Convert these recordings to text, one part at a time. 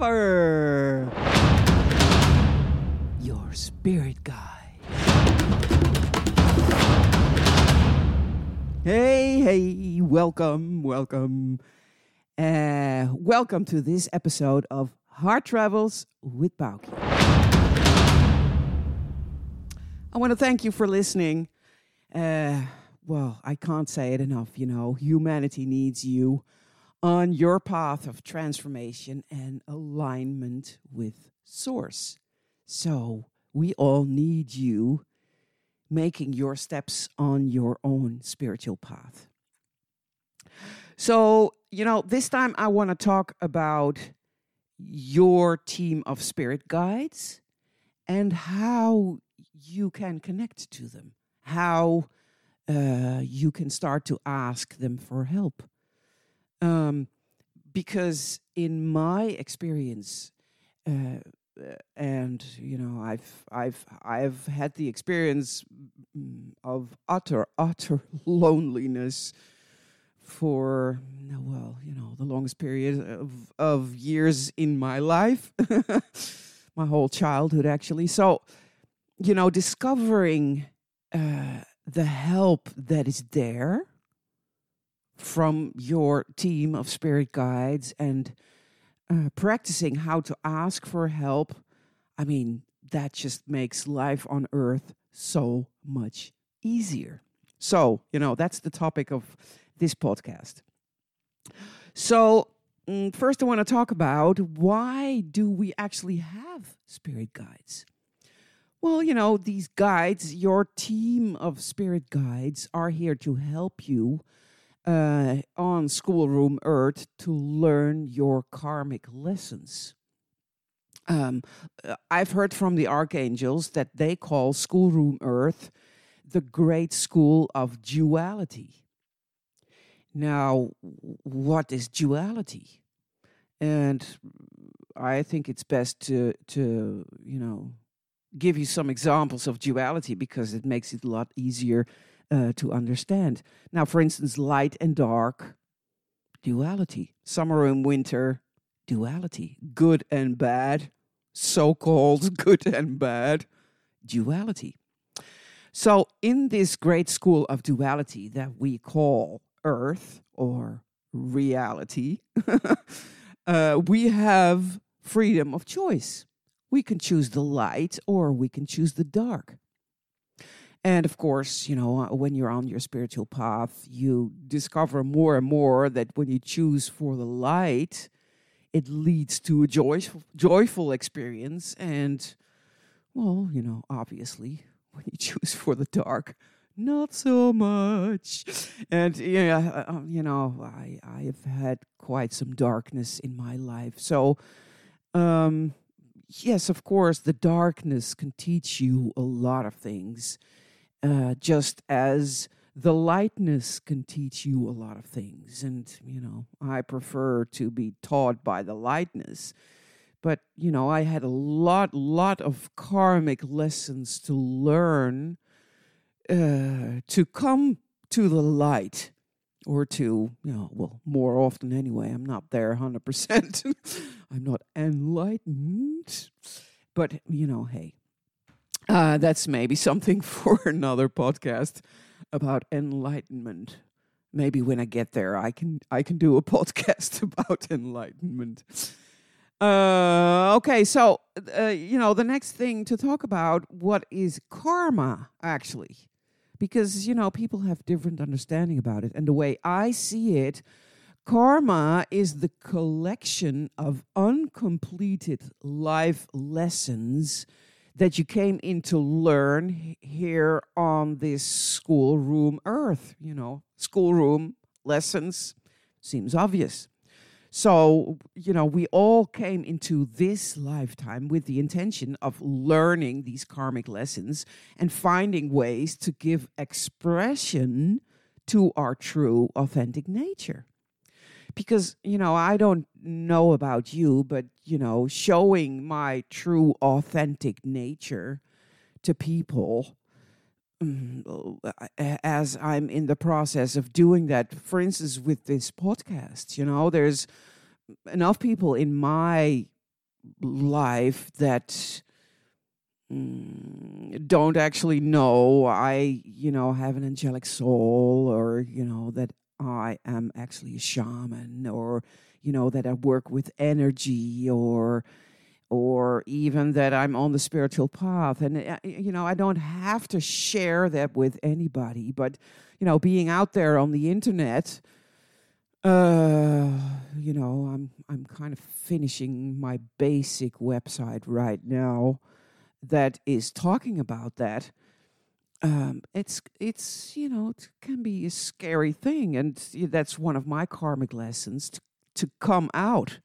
Discover your spirit guide. Hey, hey, welcome, welcome. Uh, welcome to this episode of Heart Travels with Boukje. I want to thank you for listening. Uh, well, I can't say it enough, you know, humanity needs you on your path of transformation and alignment with Source. So we all need you making your steps on your own spiritual path. So, you know, this time I want to talk about your team of spirit guides and how you can connect to them, how uh, you can start to ask them for help. Um, because in my experience, uh, and you know, I've I've I've had the experience mm, of utter utter loneliness for well, you know, the longest period of of years in my life, my whole childhood actually. So, you know, discovering uh, the help that is there from your team of spirit guides and uh, practicing how to ask for help, I mean, that just makes life on earth so much easier. So, you know, that's the topic of this podcast. So, mm, first I want to talk about why do we actually have spirit guides? Well, you know, these guides, your team of spirit guides are here to help you uh, on Schoolroom Earth to learn your karmic lessons. Um, uh, I've heard from the archangels that they call Schoolroom Earth the great school of duality. Now, what is duality? And I think it's best to to you know give you some examples of duality because it makes it a lot easier uh, to understand. Now, for instance, light and dark, duality. Summer and winter, duality. Good and bad, so called good and bad, duality. So, in this great school of duality that we call Earth or reality, uh, we have freedom of choice. We can choose the light or we can choose the dark. And of course, you know, uh, when you're on your spiritual path, you discover more and more that when you choose for the light, it leads to a joyful, joyful experience. And, well, you know, obviously, when you choose for the dark, not so much. And yeah, uh, um, you know, I I have had quite some darkness in my life. So, um, yes, of course, the darkness can teach you a lot of things uh, just as the lightness can teach you a lot of things. And, you know, I prefer to be taught by the lightness. But, you know, I had a lot, lot of karmic lessons to learn uh, to come to the light or to, you know, well, more often anyway. I'm not there 100%. I'm not enlightened. But, you know, hey, uh, that's maybe something for another podcast about enlightenment. Maybe when I get there, I can I can do a podcast about enlightenment. Uh, okay, so uh, you know the next thing to talk about what is karma actually, because you know people have different understanding about it, and the way I see it, karma is the collection of uncompleted life lessons that you came in to learn here on this schoolroom earth. You know, schoolroom lessons seems obvious. So, you know, we all came into this lifetime with the intention of learning these karmic lessons and finding ways to give expression to our true, authentic nature because you know i don't know about you but you know showing my true authentic nature to people mm, as i'm in the process of doing that for instance with this podcast you know there's enough people in my life that mm, don't actually know I, you know, have an angelic soul or, you know, that I am actually a shaman or, you know, that I work with energy or, or even that I'm on the spiritual path. And, uh, you know, I don't have to share that with anybody, but, you know, being out there on the internet, uh, you know, I'm I'm kind of finishing my basic website right now that is talking about that. Um, it's it's you know it can be a scary thing, and that's one of my karmic lessons to, to come out.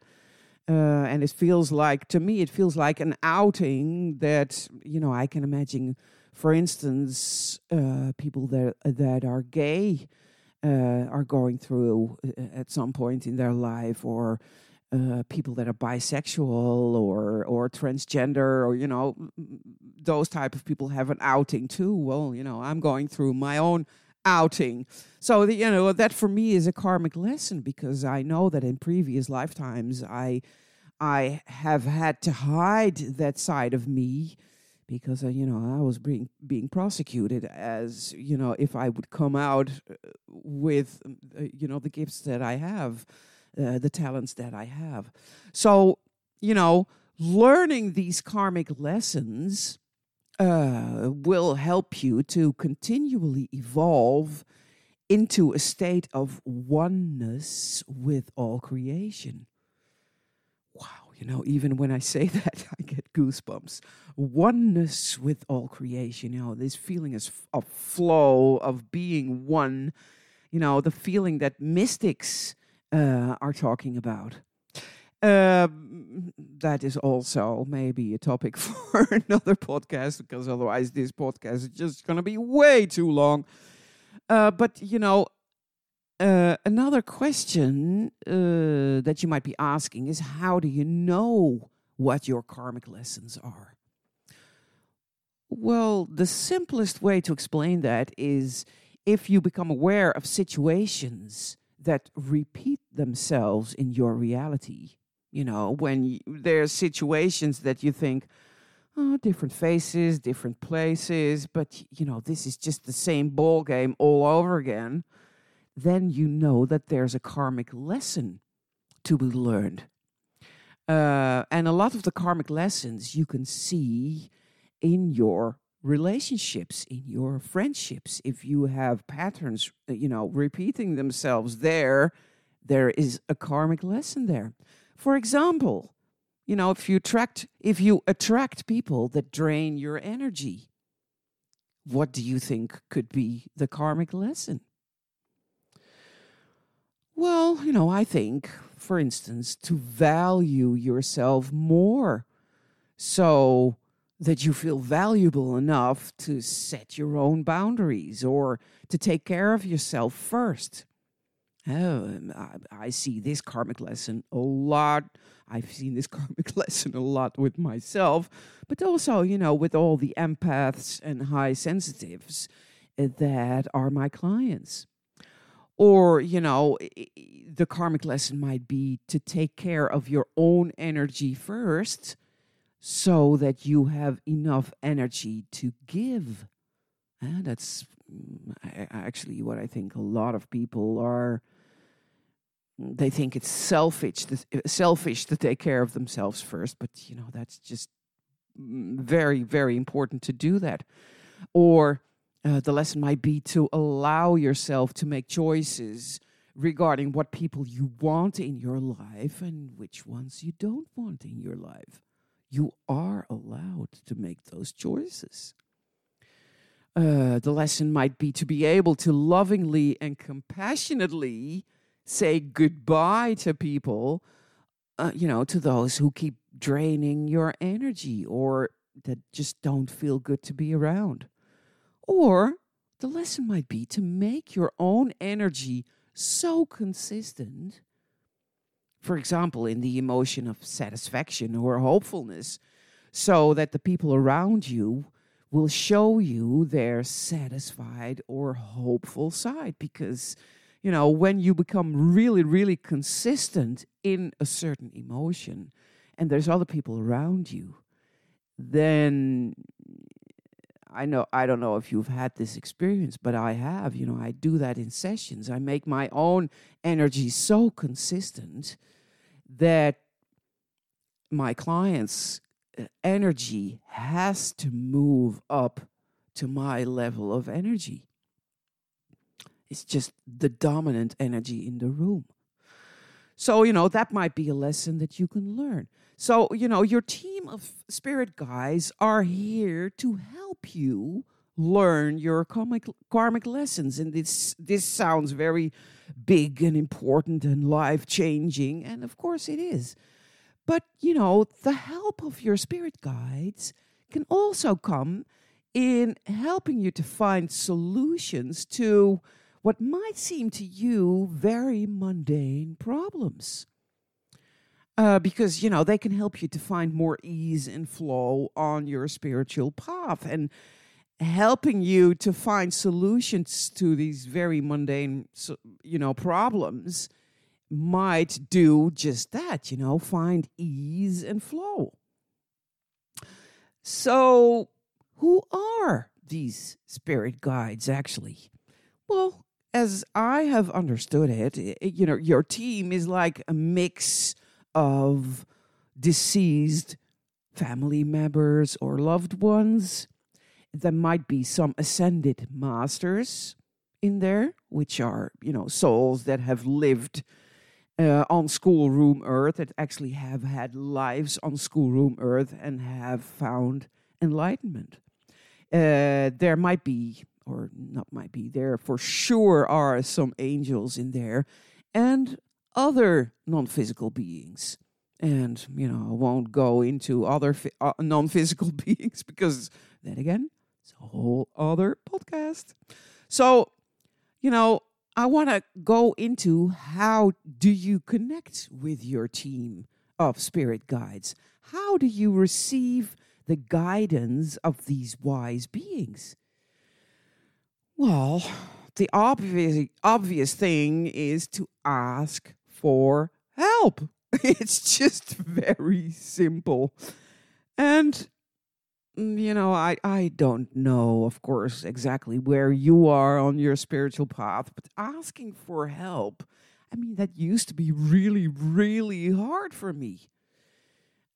Uh, and it feels like to me, it feels like an outing that you know I can imagine. For instance, uh, people that that are gay uh, are going through uh, at some point in their life, or uh, people that are bisexual or or transgender, or you know, those type of people have an outing too. Well, you know, I'm going through my own outing. So the, you know that for me is a karmic lesson because I know that in previous lifetimes I I have had to hide that side of me because uh, you know I was being being prosecuted as you know if I would come out uh, with uh, you know the gifts that I have, uh, the talents that I have. So you know, learning these karmic lessons uh, will help you to continually evolve into a state of oneness with all creation Wow, you know, even when I say that, I get goosebumps. Oneness with all creation, you know, this feeling is of flow, of being one, you know, the feeling that mystics uh, are talking about. Uh, that is also maybe a topic for another podcast because otherwise this podcast is just going to be way too long. Uh, but you know, uh, another question uh, that you might be asking is how do you know what your karmic lessons are? Well, the simplest way to explain that is if you become aware of situations that repeat themselves in your reality. You know, when there's situations that you think, oh, different faces, different places, but you know, this is just the same ball game all over again then you know that there's a karmic lesson to be learned. Uh, and a lot of the karmic lessons you can see in your relationships, in your friendships. If you have patterns, uh, you know, repeating themselves there, there is a karmic lesson there. For example, you know, if you attract if you attract people that drain your energy, what do you think could be the karmic lesson? Well, you know, I think, for instance, to value yourself more so that you feel valuable enough to set your own boundaries or to take care of yourself first. Oh, I see this karmic lesson a lot. I've seen this karmic lesson a lot with myself, but also, you know, with all the empaths and high sensitives eh, that are my clients. Or, you know, the karmic lesson might be to take care of your own energy first so that you have enough energy to give. And that's mm, actually what I think a lot of people are they think it's selfish selfish to take care of themselves first but you know that's just mm, very very important to do that or uh, the lesson might be to allow yourself to make choices regarding what people you want in your life and which ones you don't want in your life. You are allowed to make those choices. Uh, the lesson might be to be able to lovingly and compassionately say goodbye to people, uh, you know, to those who keep draining your energy or that just don't feel good to be around. Or the lesson might be to make your own energy so consistent, for example, in the emotion of satisfaction or hopefulness, so that the people around you will show you their satisfied or hopeful side because you know, when you become really, really consistent in a certain emotion and there's other people around you, then I know I don't know if you've had this experience, but I have. You know, I do that in sessions. I make my own energy so consistent that my clients' uh, energy has to move up to my level of energy. It's just the dominant energy in the room. So, you know, that might be a lesson that you can learn. So, you know, your team of spirit guys are here to help you learn your karmic, karmic lessons. And this, this sounds very big and important and life changing. And of course it is. But, you know, the help of your spirit guides can also come in helping you to find solutions to what might seem to you very mundane problems. Uh, because, you know, they can help you to find more ease and flow on your spiritual path and helping you to find solutions to these very mundane, you know, problems might do just that, you know, find ease and flow. So, who are these spirit guides actually? Well, as I have understood it, you know, your team is like a mix of deceased family members or loved ones. There might be some ascended masters in there, which are, you know, souls that have lived uh, on schoolroom earth, that actually have had lives on schoolroom earth and have found enlightenment. Uh, there might be or not might be there for sure are some angels in there and other non-physical beings and you know i won't go into other uh, non-physical beings because then again it's a whole other podcast so you know i want to go into how do you connect with your team of spirit guides how do you receive the guidance of these wise beings well, the obvious obvious thing is to ask for help. It's just very simple. And you know, I I don't know, of course, exactly where you are on your spiritual path, but asking for help, I mean, that used to be really really hard for me.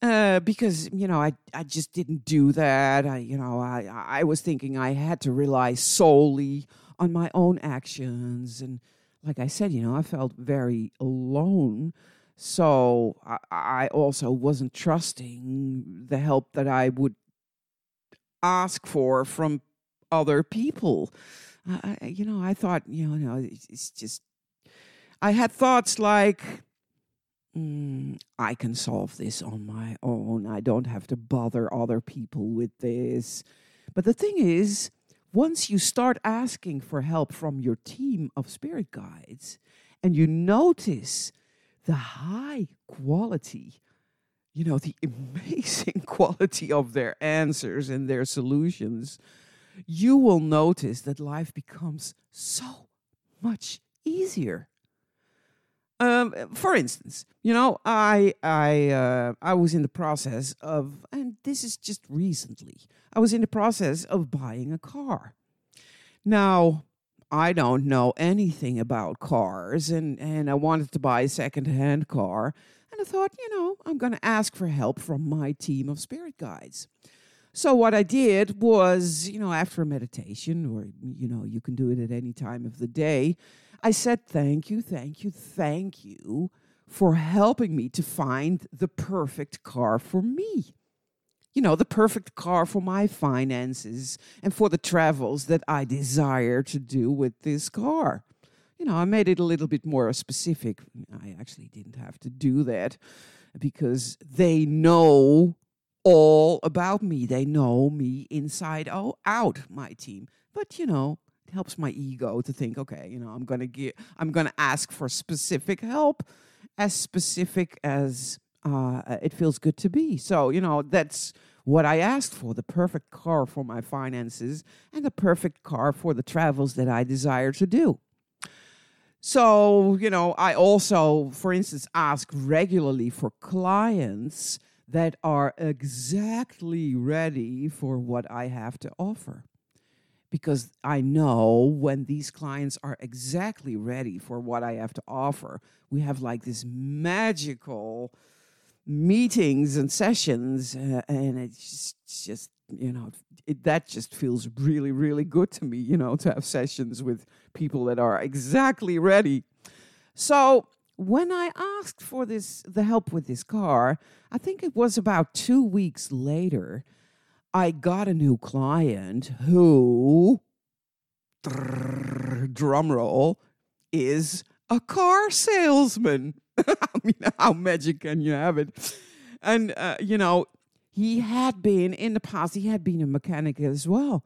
Uh, because you know I I just didn't do that. I you know I I was thinking I had to rely solely on my own actions, and like I said, you know I felt very alone. So I, I also wasn't trusting the help that I would ask for from other people. I, you know, I thought, you know, it's just. I had thoughts like, mm, I can solve this on my own. I don't have to bother other people with this. But the thing is, once you start asking for help from your team of spirit guides and you notice the high quality, you know, the amazing quality of their answers and their solutions, you will notice that life becomes so much easier. Um, for instance, you know, I I uh, I was in the process of, and this is just recently, I was in the process of buying a car. Now, I don't know anything about cars, and and I wanted to buy a secondhand car, and I thought, you know, I'm going to ask for help from my team of spirit guides. So what I did was, you know, after a meditation, or you know, you can do it at any time of the day. I said, Thank you, thank you, thank you for helping me to find the perfect car for me. You know, the perfect car for my finances and for the travels that I desire to do with this car. You know, I made it a little bit more specific. I actually didn't have to do that because they know all about me. They know me inside out, my team. But, you know, it helps my ego to think, okay, you know, I'm gonna get, I'm gonna ask for specific help, as specific as uh, it feels good to be. So you know, that's what I asked for: the perfect car for my finances and the perfect car for the travels that I desire to do. So, you know, I also, for instance, ask regularly for clients that are exactly ready for what I have to offer. Because I know when these clients are exactly ready for what I have to offer, we have like this magical meetings and sessions, uh, and it's just, just you know, it, that just feels really, really good to me, you know, to have sessions with people that are exactly ready. So when I asked for this, the help with this car, I think it was about two weeks later, I got a new client who, drum roll, is a car salesman. I mean, how magic can you have it? And, uh, you know, he had been in the past, he had been a mechanic as well.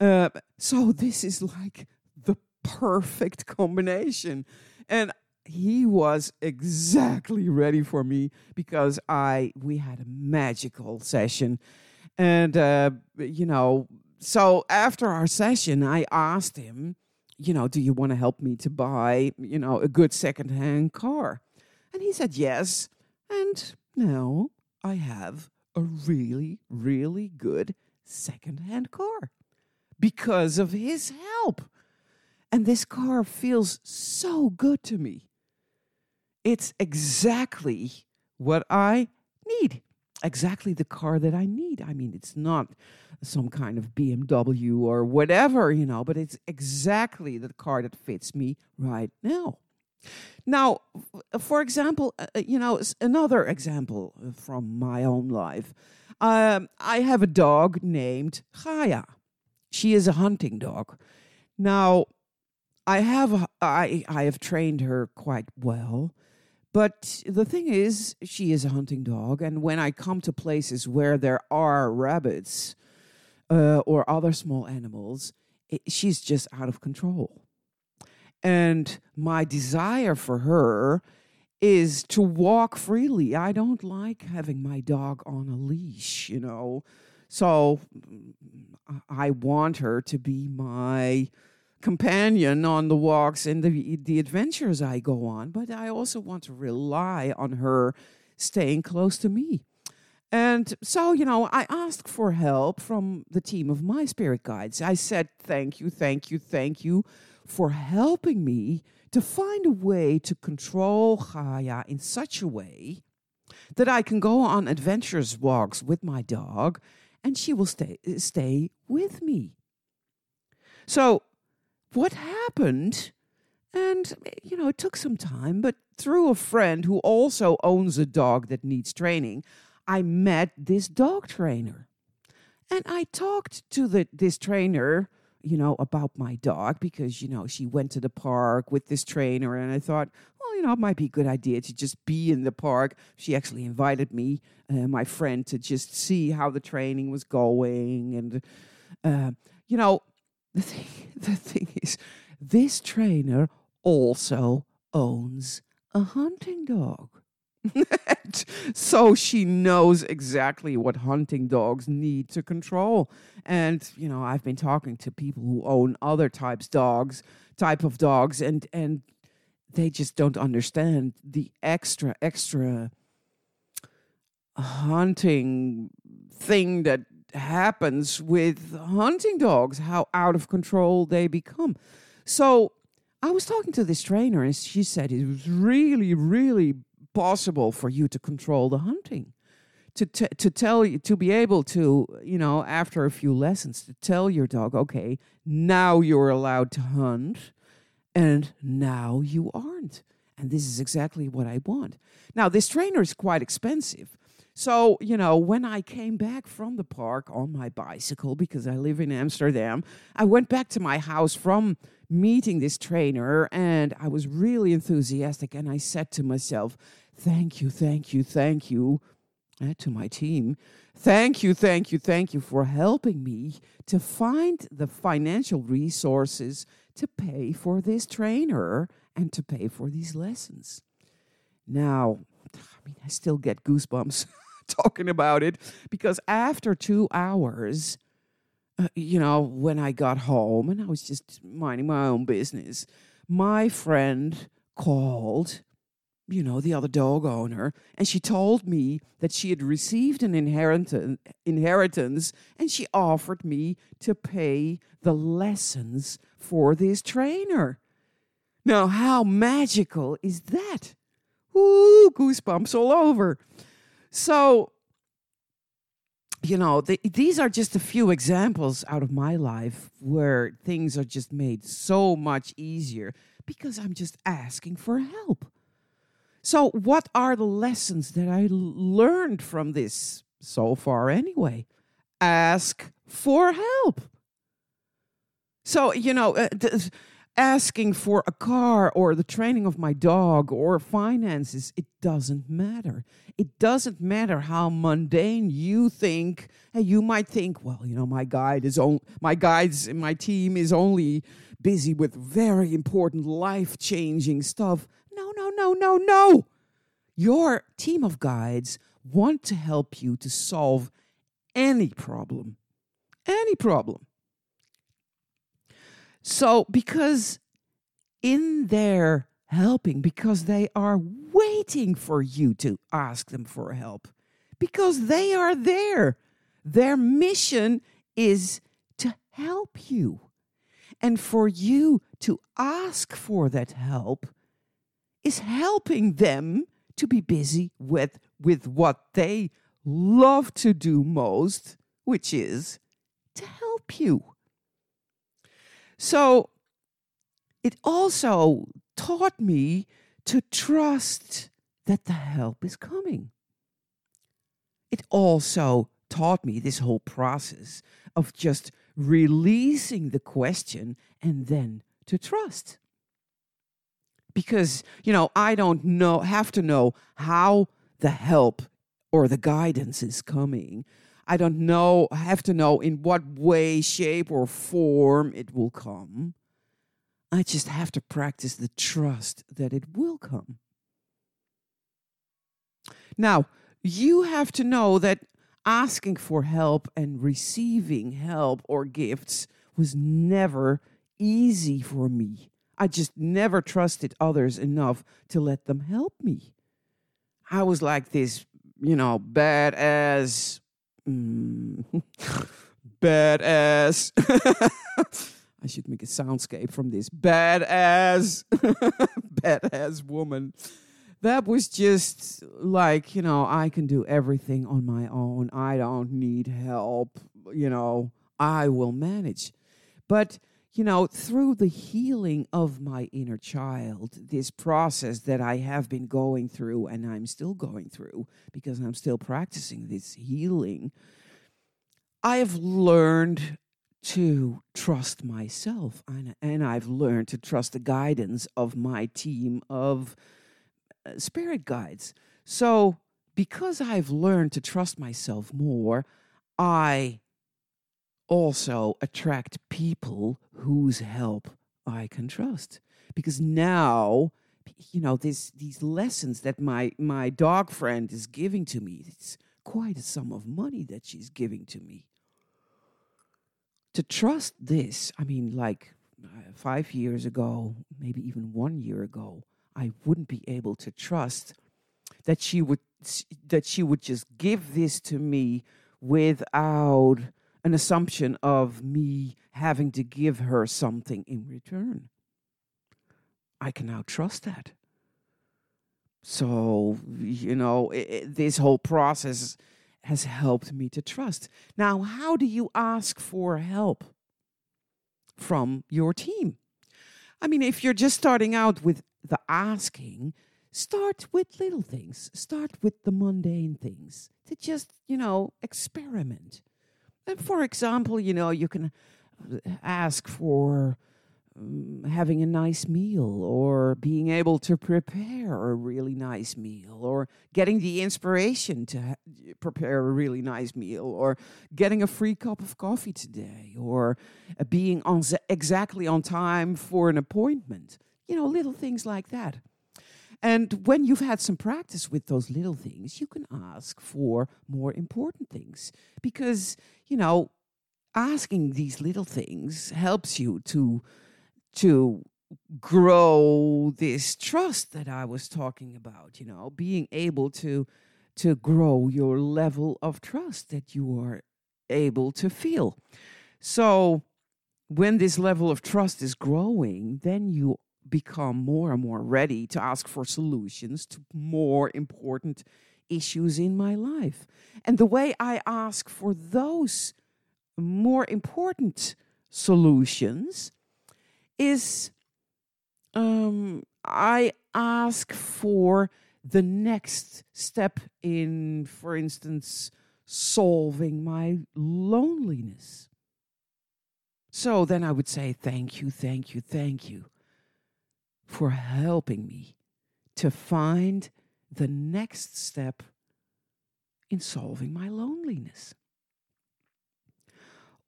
Uh, so this is like the perfect combination. And he was exactly ready for me because I we had a magical session. And uh, you know, so after our session, I asked him, you know, do you want to help me to buy, you know, a good secondhand car? And he said yes. And now I have a really, really good secondhand car because of his help. And this car feels so good to me. It's exactly what I need. Exactly the car that I need. I mean, it's not some kind of BMW or whatever, you know, but it's exactly the car that fits me right now. Now, for example, uh, uh you know, another example from my own life. Um, I have a dog named Chaya. She is a hunting dog. Now, I have I I have trained her quite well, but the thing is, she is a hunting dog, and when I come to places where there are rabbits uh, or other small animals, it, she's just out of control. And my desire for her is to walk freely. I don't like having my dog on a leash, you know. So I want her to be my companion on the walks and the the adventures I go on, but I also want to rely on her staying close to me. And so, you know, I asked for help from the team of my spirit guides. I said, "Thank you, thank you, thank you for helping me to find a way to control Chaya in such a way that I can go on adventurous walks with my dog and she will stay, stay with me. So, what happened? And, you know, it took some time, but through a friend who also owns a dog that needs training, I met this dog trainer. And I talked to the, this trainer you know, about my dog because, you know, she went to the park with this trainer. And I thought, well, you know, it might be a good idea to just be in the park. She actually invited me, uh, my friend, to just see how the training was going. And, uh, you know, the thing, the thing is, this trainer also owns a hunting dog. so she knows exactly what hunting dogs need to control. And you know, I've been talking to people who own other types dogs, type of dogs, and and they just don't understand the extra extra hunting thing that happens with hunting dogs, how out of control they become. So I was talking to this trainer, and she said it was really, really possible for you to control the hunting to, t- to tell you to be able to you know after a few lessons to tell your dog okay now you're allowed to hunt and now you aren't and this is exactly what i want. Now this trainer is quite expensive. So you know when i came back from the park on my bicycle because i live in amsterdam i went back to my house from meeting this trainer and i was really enthusiastic and i said to myself Thank you, thank you, thank you uh, to my team. Thank you, thank you, thank you for helping me to find the financial resources to pay for this trainer and to pay for these lessons. Now, I mean, I still get goosebumps talking about it because after two hours, uh, you know, when I got home and I was just minding my own business, my friend called, you know, the other dog owner, and she told me that she had received an inheritance, and she offered me to pay the lessons for this trainer. Now, how magical is that? Ooh, goosebumps all over. So, you know, the, these are just a few examples out of my life where things are just made so much easier because I'm just asking for help. So, what are the lessons that I learned from this so far, anyway? Ask for help. So, you know, uh, asking for a car or the training of my dog or finances, it doesn't matter. It doesn't matter how mundane you think. Hey, you might think, well, you know, my guide is on my guides and my team is only busy with very important life-changing stuff. No, no, no, no, no. Your team of guides want to help you to solve any problem. Any problem. So, because in their helping, because they are waiting for you to ask them for help, because they are there. Their mission is to help you. And for you to ask for that help is helping them to be busy with, with what they love to do most, which is to help you. So it also taught me to trust that the help is coming. It also taught me this whole process of just releasing the question and then to trust. Because, you know, I don't know, have to know how the help or the guidance is coming. I don't know, have to know in what way, shape, or form it will come. I just have to practice the trust that it will come. Now, you have to know that asking for help and receiving help or gifts was never easy for me. I just never trusted others enough to let them help me. I was like this, you know, badass Mm. Badass. I should make a soundscape from this. Badass. Badass woman. That was just like, you know, I can do everything on my own. I don't need help. You know, I will manage. But you know, through the healing of my inner child, this process that I have been going through and I'm still going through because I'm still practicing this healing, I have learned to trust myself and, and I've learned to trust the guidance of my team of uh, spirit guides. So, because I've learned to trust myself more, I also attract people whose help I can trust. Because now, you know, this, these lessons that my, my dog friend is giving to me, it's quite a sum of money that she's giving to me. To trust this, I mean, like uh, five years ago, maybe even one year ago, I wouldn't be able to trust that she would that she would just give this to me without an assumption of me having to give her something in return. I can now trust that. So, you know, it, it, this whole process has helped me to trust. Now, how do you ask for help from your team? I mean, if you're just starting out with the asking, start with little things, start with the mundane things to just, you know, experiment. For example, you know, you can ask for um, having a nice meal or being able to prepare a really nice meal or getting the inspiration to ha- prepare a really nice meal or getting a free cup of coffee today or uh, being on z- exactly on time for an appointment. You know, little things like that. And when you've had some practice with those little things, you can ask for more important things because, you know, asking these little things helps you to to grow this trust that I was talking about, you know, being able to to grow your level of trust that you are able to feel. So when this level of trust is growing, then you become more and more ready to ask for solutions to more important issues in my life. And the way I ask for those more important solutions is um, I ask for the next step in, for instance, solving my loneliness. So then I would say, Thank you, thank you, thank you for helping me to find the next step in solving my loneliness.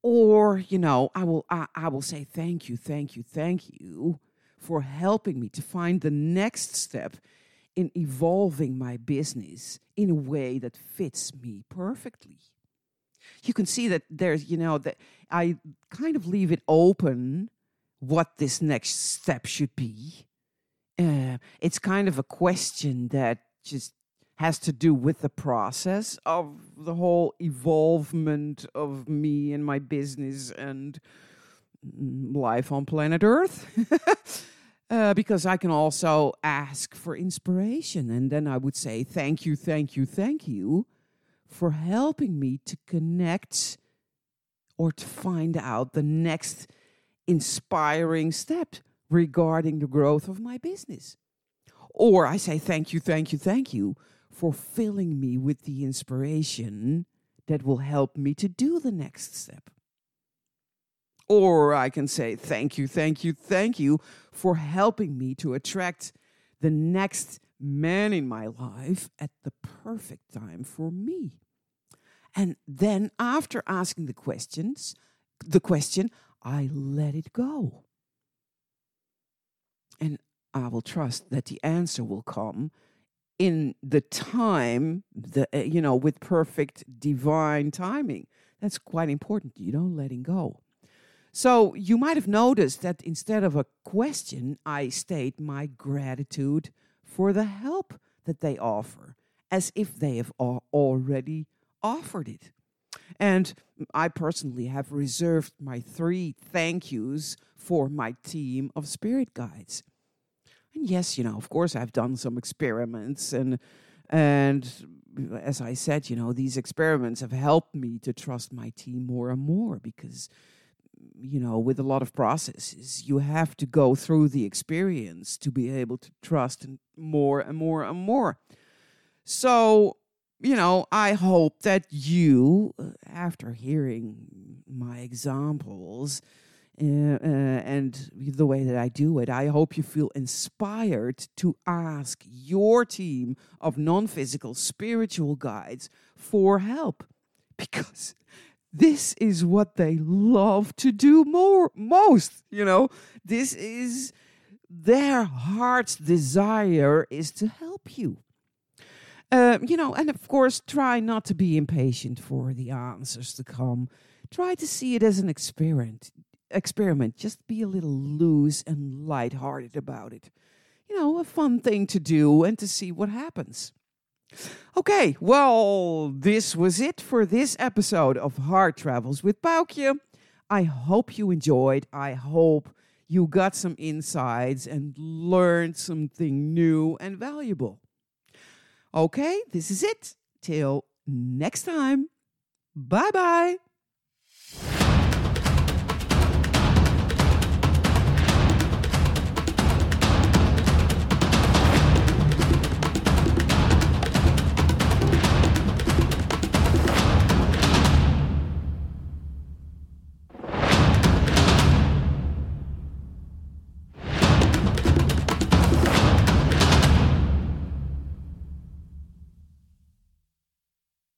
Or, you know, I will I, I will say thank you, thank you, thank you for helping me to find the next step in evolving my business in a way that fits me perfectly. You can see that there's, you know, that I kind of leave it open what this next step should be. Uh, it's kind of a question that just has to do with the process of the whole evolvement of me and my business and mm, life on planet Earth. uh, because I can also ask for inspiration. And then I would say, Thank you, thank you, thank you for helping me to connect or to find out the next inspiring step regarding the growth of my business. Or I say, Thank you, thank you, thank you for filling me with the inspiration that will help me to do the next step. Or I can say, Thank you, thank you, thank you for helping me to attract the next man in my life at the perfect time for me. And then after asking the questions, the question, I let it go. And I will trust that the answer will come in the time, the, uh, you know, with perfect divine timing. That's quite important, you know, letting go. So you might have noticed that instead of a question, I state my gratitude for the help that they offer, as if they have already offered it. And I personally have reserved my three thank yous for my team of spirit guides. And yes, you know, of course, I've done some experiments, and and as I said, you know, these experiments have helped me to trust my team more and more because, you know, with a lot of processes, you have to go through the experience to be able to trust more and more and more. So, you know, I hope that you, uh, after hearing my examples, uh, uh, and the way that I do it, I hope you feel inspired to ask your team of non physical spiritual guides for help. Because this is what they love to do more most you know? This is their heart's desire is to help you uh, you know and of course try not to be impatient for the answers to come try to see it as an experiment experiment. Just be a little loose and lighthearted about it. You know, a fun thing to do and to see what happens. Okay, well, this was it for this episode of Heart Travels with Boukje. I hope you enjoyed. I hope you got some insights and learned something new and valuable. Okay, this is it. Till next time. Bye bye.